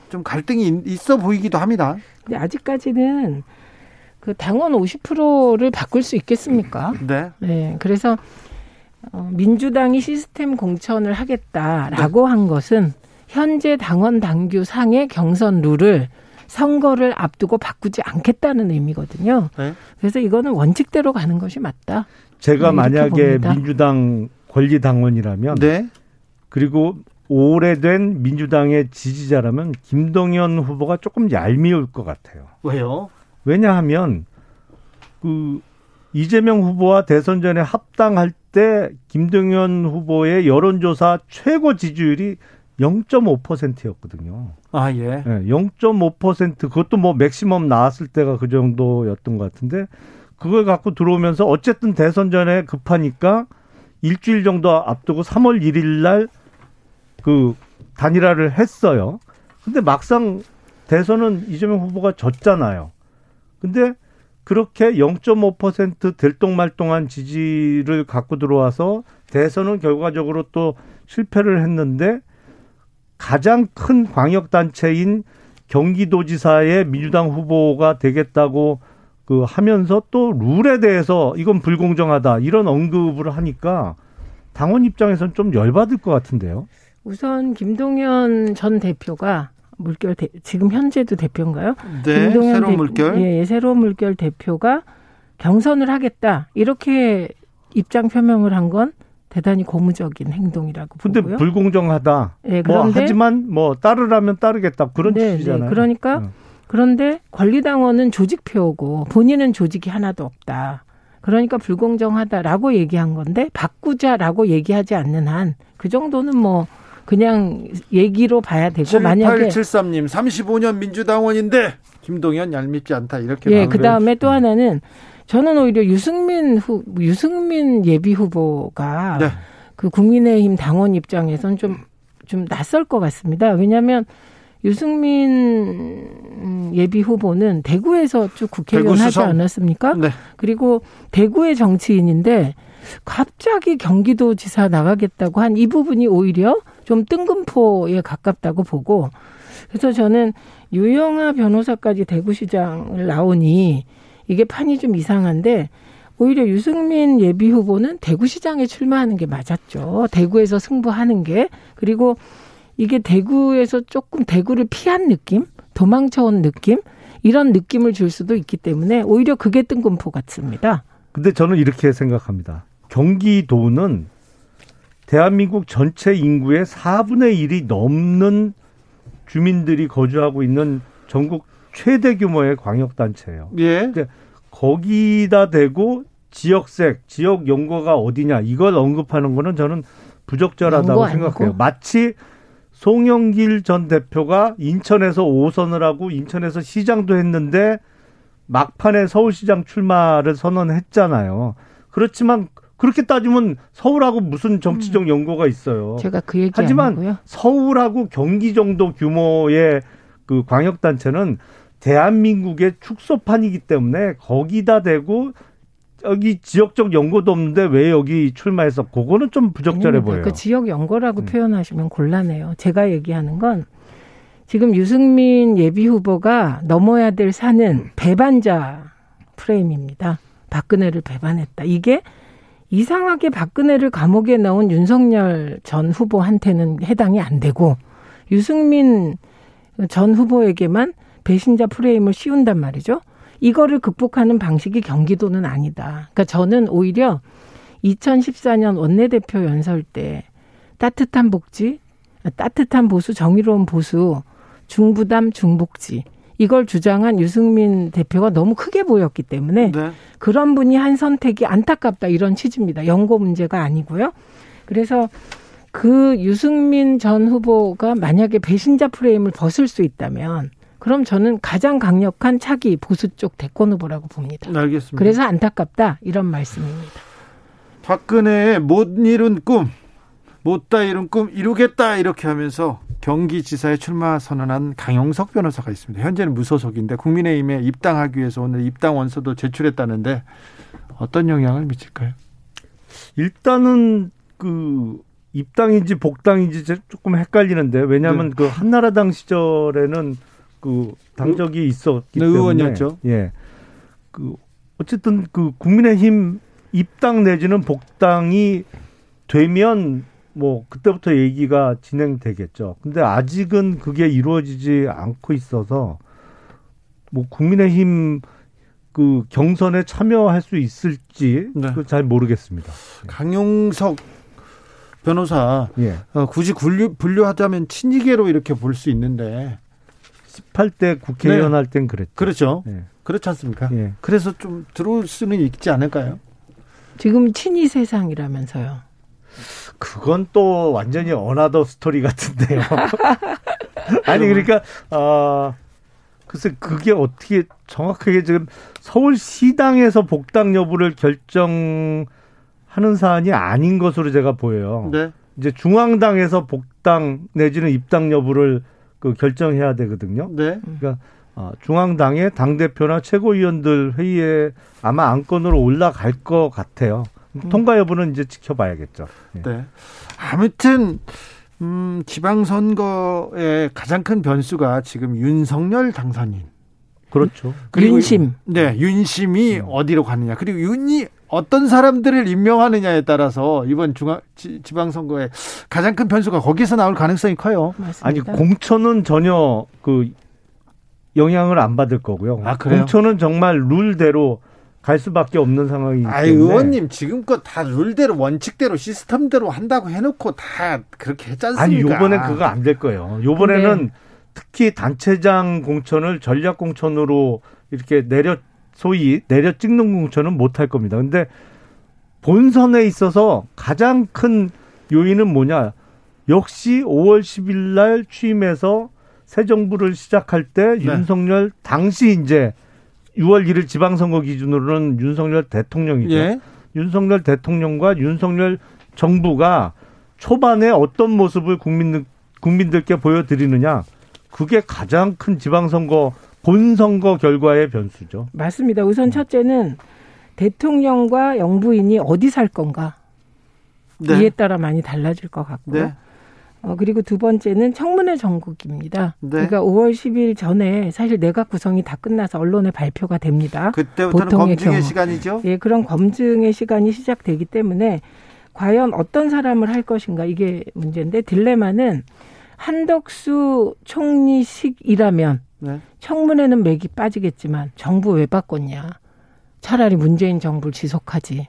좀 갈등이 있어 보이기도 합니다. 근데 아직까지는 그 당원 50%를 바꿀 수 있겠습니까? 네. 네. 그래서 어, 민주당이 시스템 공천을 하겠다라고 네. 한 것은 현재 당원 당규 상의 경선 룰을 선거를 앞두고 바꾸지 않겠다는 의미거든요. 네. 그래서 이거는 원칙대로 가는 것이 맞다. 제가 네, 만약에 봅니다. 민주당 권리 당원이라면 네. 그리고 오래된 민주당의 지지자라면 김동연 후보가 조금 얄미울 것 같아요. 왜요? 왜냐하면 그 이재명 후보와 대선 전에 합당할 때 김동연 후보의 여론조사 최고 지지율이 0.5%였거든요. 아, 예. 네, 0.5% 그것도 뭐 맥시멈 나왔을 때가 그 정도였던 것 같은데 그걸 갖고 들어오면서 어쨌든 대선 전에 급하니까 일주일 정도 앞두고 3월 1일 날 그 단일화를 했어요. 근데 막상 대선은 이재명 후보가 졌잖아요. 근데 그렇게 0.5% 들똥말똥한 지지를 갖고 들어와서 대선은 결과적으로 또 실패를 했는데 가장 큰 광역단체인 경기도지사의 민주당 후보가 되겠다고 그 하면서 또 룰에 대해서 이건 불공정하다 이런 언급을 하니까 당원 입장에서는 좀 열받을 것 같은데요. 우선 김동연 전 대표가 물결 대, 지금 현재도 대표인가요? 네, 새로운 물결. 예, 새로운 물결 대표가 경선을 하겠다 이렇게 입장 표명을 한 건 대단히 고무적인 행동이라고 근데 보고요. 불공정하다. 네, 뭐 그런데 하지만 뭐 따르라면 따르겠다 그런 네, 취지잖아요. 네, 그러니까 어. 그런데 권리당원은 조직표고 본인은 조직이 하나도 없다. 그러니까 불공정하다라고 얘기한 건데 바꾸자라고 얘기하지 않는 한 그 정도는 뭐 그냥 얘기로 봐야 되고 만약에 7873님 35년 민주당원인데 김동연 얄밉지 않다 이렇게 예, 나오네요. 그 다음에 또 하나는 저는 오히려 유승민 후 유승민 예비 후보가 네. 그 국민의힘 당원 입장에선 좀좀 낯설 것 같습니다. 왜냐하면 유승민 예비 후보는 대구에서 쭉 국회의원 대구 하지. 않았습니까? 네. 그리고 대구의 정치인인데 갑자기 경기도지사 나가겠다고 한 이 부분이 오히려 좀 뜬금포에 가깝다고 보고 그래서 저는 유영아 변호사까지 대구시장을 나오니 이게 판이 좀 이상한데 오히려 유승민 예비 후보는 대구시장에 출마하는 게 맞았죠. 대구에서 승부하는 게 그리고 이게 대구에서 조금 대구를 피한 느낌, 도망쳐온 느낌 이런 느낌을 줄 수도 있기 때문에 오히려 그게 뜬금포 같습니다. 근데 저는 이렇게 생각합니다. 경기도는 대한민국 전체 인구의 4분의 1이 넘는 주민들이 거주하고 있는 전국 최대 규모의 광역단체예요. 예. 거기다 대고 지역색, 지역 연고가 어디냐 이걸 언급하는 거는 저는 부적절하다고 생각해요. 마치 송영길 전 대표가 인천에서 5선을 하고 인천에서 시장도 했는데 막판에 서울시장 출마를 선언했잖아요. 그렇지만 그렇게 따지면 서울하고 무슨 정치적 연고가 있어요. 제가 그 얘기 하지만 아니고요. 서울하고 경기 정도 규모의 그 광역 단체는 대한민국의 축소판이기 때문에 거기다 대고 여기 지역적 연고도 없는데 왜 여기 출마해서 그거는 좀 부적절해 아닙니다. 보여요. 그 지역 연고라고 음. 표현하시면 곤란해요. 제가 얘기하는 건 지금 유승민 예비 후보가 넘어야 될 산은 배반자 프레임입니다. 박근혜를 배반했다. 이게 이상하게 박근혜를 감옥에 넣은 윤석열 전 후보한테는 해당이 안 되고 유승민 전 후보에게만 배신자 프레임을 씌운단 말이죠. 이거를 극복하는 방식이 경기도는 아니다. 그러니까 저는 오히려 2014년 원내대표 연설 때 따뜻한 복지, 따뜻한 보수, 정의로운 보수, 중부담, 중복지 이걸 주장한 유승민 대표가 너무 크게 보였기 때문에 네. 그런 분이 한 선택이 안타깝다 이런 취지입니다. 연고 문제가 아니고요. 그래서 그 유승민 전 후보가 만약에 배신자 프레임을 벗을 수 있다면 그럼 저는 가장 강력한 차기 보수 쪽 대권 후보라고 봅니다. 알겠습니다. 그래서 안타깝다 이런 말씀입니다. 박근혜의 못 이룬 꿈, 못다 이룬 꿈 이루겠다 이렇게 하면서 경기지사에 출마 선언한 강용석 변호사가 있습니다. 현재는 무소속인데 국민의힘에 입당하기 위해서 오늘 입당 원서도 제출했다는데 어떤 영향을 미칠까요? 일단은 그 입당인지 복당인지 조금 헷갈리는데 왜냐하면 네. 그 한나라당 시절에는 그 당적이 있었기 네, 때문에 의원이었죠. 예. 그 어쨌든 그 국민의힘 입당 내지는 복당이 되면 뭐 그때부터 얘기가 진행되겠죠. 근데 아직은 그게 이루어지지 않고 있어서 뭐 국민의힘 그 경선에 참여할 수 있을지 네. 그잘 모르겠습니다. 강용석 변호사 예. 어, 굳이 분류, 분류하자면 친이계로 이렇게 볼 수 있는데 18대 국회의원 네. 할땐 그랬죠. 그렇죠. 예. 그렇지 않습니까? 예. 그래서 좀 들어올 수는 있지 않을까요? 지금 친이 세상이라면서요. 그건 또 완전히 another story 같은데요. 아니 그러니까 어 글쎄 그게 어떻게 정확하게 지금 서울 시당에서 복당 여부를 결정하는 사안이 아닌 것으로 제가 보여요. 네. 이제 중앙당에서 복당 내지는 입당 여부를 그 결정해야 되거든요. 네. 그러니까 어, 중앙당의 당 대표나 최고위원들 회의에 아마 안건으로 올라갈 것 같아요. 통과 여부는 이제 지켜봐야겠죠. 예. 네. 아무튼 음, 지방선거의 가장 큰 변수가 지금 윤석열 당선인. 그렇죠. 그리고 윤심. 네, 윤심이 어디로 가느냐. 그리고 윤이 어떤 사람들을 임명하느냐에 따라서 이번 중앙 지, 지방선거에 가장 큰 변수가 거기서 나올 가능성이 커요. 맞습니다. 아니 공천은 전혀 그 영향을 안 받을 거고요. 아, 그래요? 공천은 정말 룰대로 갈 수밖에 없는 상황이기 때문에. 아이 의원님 지금껏 다 룰대로 원칙대로 시스템대로 한다고 해놓고 다 그렇게 했지 않습니까? 아니 요번엔 그거 안 될 거예요. 요번에는 근데- 특히 단체장 공천을 전략 공천으로 이렇게 내려 소위 내려 찍는 공천은 못 할 겁니다. 근데 본선에 있어서 가장 큰 요인은 뭐냐? 역시 5월 10일 날 취임해서 새 정부를 시작할 때 네. 윤석열 당시 이제 6월 1일 지방선거 기준으로는 윤석열 대통령이죠. 예. 윤석열 대통령과 윤석열 정부가 초반에 어떤 모습을 국민들, 국민들께 보여드리느냐. 그게 가장 큰 지방선거 본선거 결과의 변수죠. 맞습니다. 우선 첫째는 대통령과 영부인이 어디 살 건가 네. 이에 따라 많이 달라질 것 같고요. 네. 어, 그리고 두 번째는 청문회 전국입니다. 네. 그러니까 5월 10일 전에 사실 내각 구성이 다 끝나서 언론에 발표가 됩니다. 그때부터는 보통의 검증의 경우. 시간이죠. 예, 그런 검증의 시간이 시작되기 때문에 과연 어떤 사람을 할 것인가 이게 문제인데 딜레마는 한덕수 총리식이라면 네. 청문회는 맥이 빠지겠지만 정부 왜 바꿨냐? 차라리 문재인 정부를 지속하지.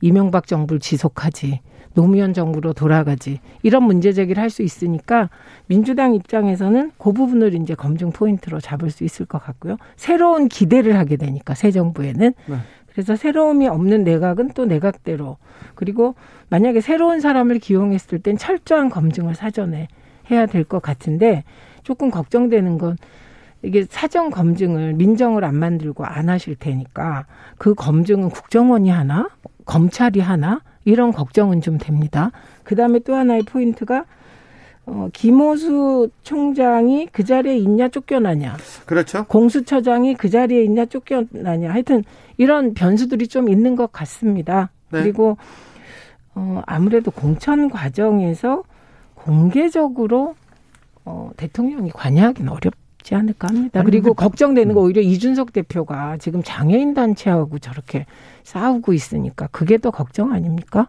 이명박 정부를 지속하지. 노무현 정부로 돌아가지. 이런 문제 제기를 할 수 있으니까 민주당 입장에서는 그 부분을 이제 검증 포인트로 잡을 수 있을 것 같고요. 새로운 기대를 하게 되니까 새 정부에는. 네. 그래서 새로움이 없는 내각은 또 내각대로. 그리고 만약에 새로운 사람을 기용했을 땐 철저한 검증을 사전에 해야 될 것 같은데 조금 걱정되는 건 이게 사전 검증을 민정을 안 만들고 안 하실 테니까 그 검증은 국정원이 하나 검찰이 하나 이런 걱정은 좀 됩니다. 그 다음에 또 하나의 포인트가 어, 김호수 총장이 그 자리에 있냐 쫓겨나냐, 그렇죠. 공수처장이 그 자리에 있냐 쫓겨나냐, 하여튼 이런 변수들이 좀 있는 것 같습니다. 네. 그리고 어, 아무래도 공천 과정에서 공개적으로 어, 대통령이 관여하기는 어렵 지 않을까 합니다. 아니, 그리고 근데- 걱정되는 거 오히려 이준석 대표가 지금 장애인 단체하고 저렇게 싸우고 있으니까 그게 더 걱정 아닙니까?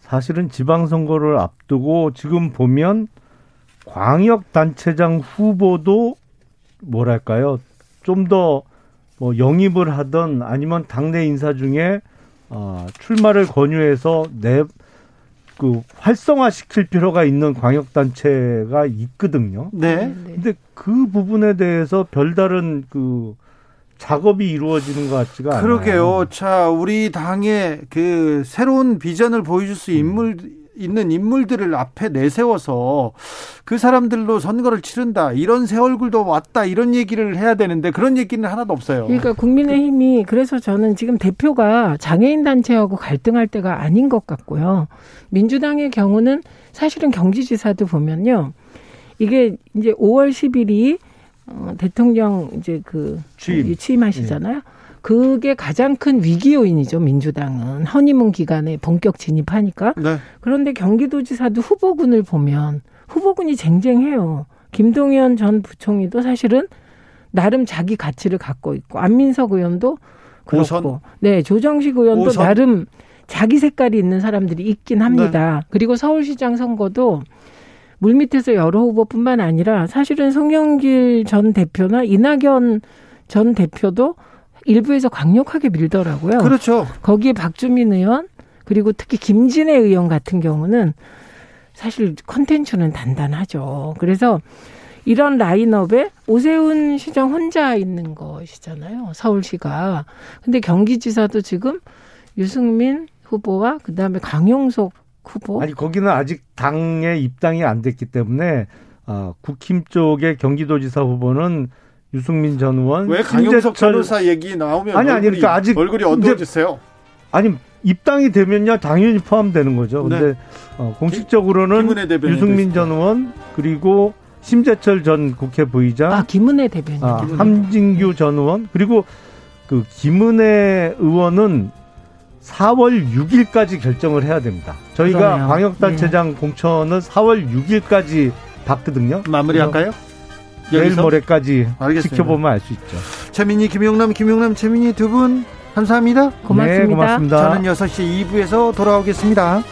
사실은 지방선거를 앞두고 지금 보면 광역단체장 후보도 뭐랄까요. 좀 더 뭐 영입을 하던 아니면 당내 인사 중에 어, 출마를 권유해서 내 그 활성화시킬 필요가 있는 광역단체가 있거든요. 네. 근데 그 부분에 대해서 별다른 그 작업이 이루어지는 것 같지가 않아요. 그러게요. 자, 우리 당의 그 새로운 비전을 보여줄 수 인물 있는 인물들을 앞에 내세워서 그 사람들로 선거를 치른다. 이런 새 얼굴도 왔다. 이런 얘기를 해야 되는데 그런 얘기는 하나도 없어요. 그러니까 국민의힘이 그래서 저는 지금 대표가 장애인 단체하고 갈등할 때가 아닌 것 같고요. 민주당의 경우는 사실은 경기지사도 보면요. 이게 이제 5월 10일이 어, 대통령 이제 그 취임. 취임하시잖아요. 그게 가장 큰 위기 요인이죠, 민주당은. 허니문 기간에 본격 진입하니까. 네. 그런데 경기도지사도 후보군을 보면 후보군이 쟁쟁해요. 김동연 전 부총리도 사실은 나름 자기 가치를 갖고 있고 안민석 의원도 그렇고 오선. 네 조정식 의원도 오선. 나름 자기 색깔이 있는 사람들이 있긴 합니다. 그리고 서울시장 선거도 물밑에서 여러 후보뿐만 아니라 사실은 송영길 전 대표나 이낙연 전 대표도 일부에서 강력하게 밀더라고요. 그렇죠. 거기에 박주민 의원 그리고 특히 김진애 의원 같은 경우는 사실 컨텐츠는 단단하죠. 그래서 이런 라인업에 오세훈 시장 혼자 있는 것이잖아요. 서울시가. 근데 경기지사도 지금 유승민 후보와 그다음에 강용석 후보? 아니 거기는 아직 당에 입당이 안 됐기 때문에 어, 국힘 쪽의 경기도지사 후보는 유승민 전 의원, 왜 강용석 심재철- 변호사 얘기 나오면 아니, 아니, 얼굴이, 그러니까 아직 얼굴이 어두워지세요? 아니 입당이 되면요 당연히 포함되는 거죠. 근데 어, 공식적으로는 네. 김은혜 대변인도 유승민. 전 의원 그리고 심재철 전 국회 부의장, 아 김은혜 대변인. 아, 함진규 전 의원 그리고 그 김은혜 의원은 4월 6일까지 결정을 해야 됩니다. 저희가 그러네요. 광역단체장 공천을 4월 6일까지 받거든요. 마무리할까요? 내일? 모레까지 알겠습니다. 지켜보면 알 수 있죠. 최민희, 김용남, 김용남, 최민희 두 분 감사합니다. 고맙습니다. 네, 고맙습니다. 저는 6시 2부에서 돌아오겠습니다.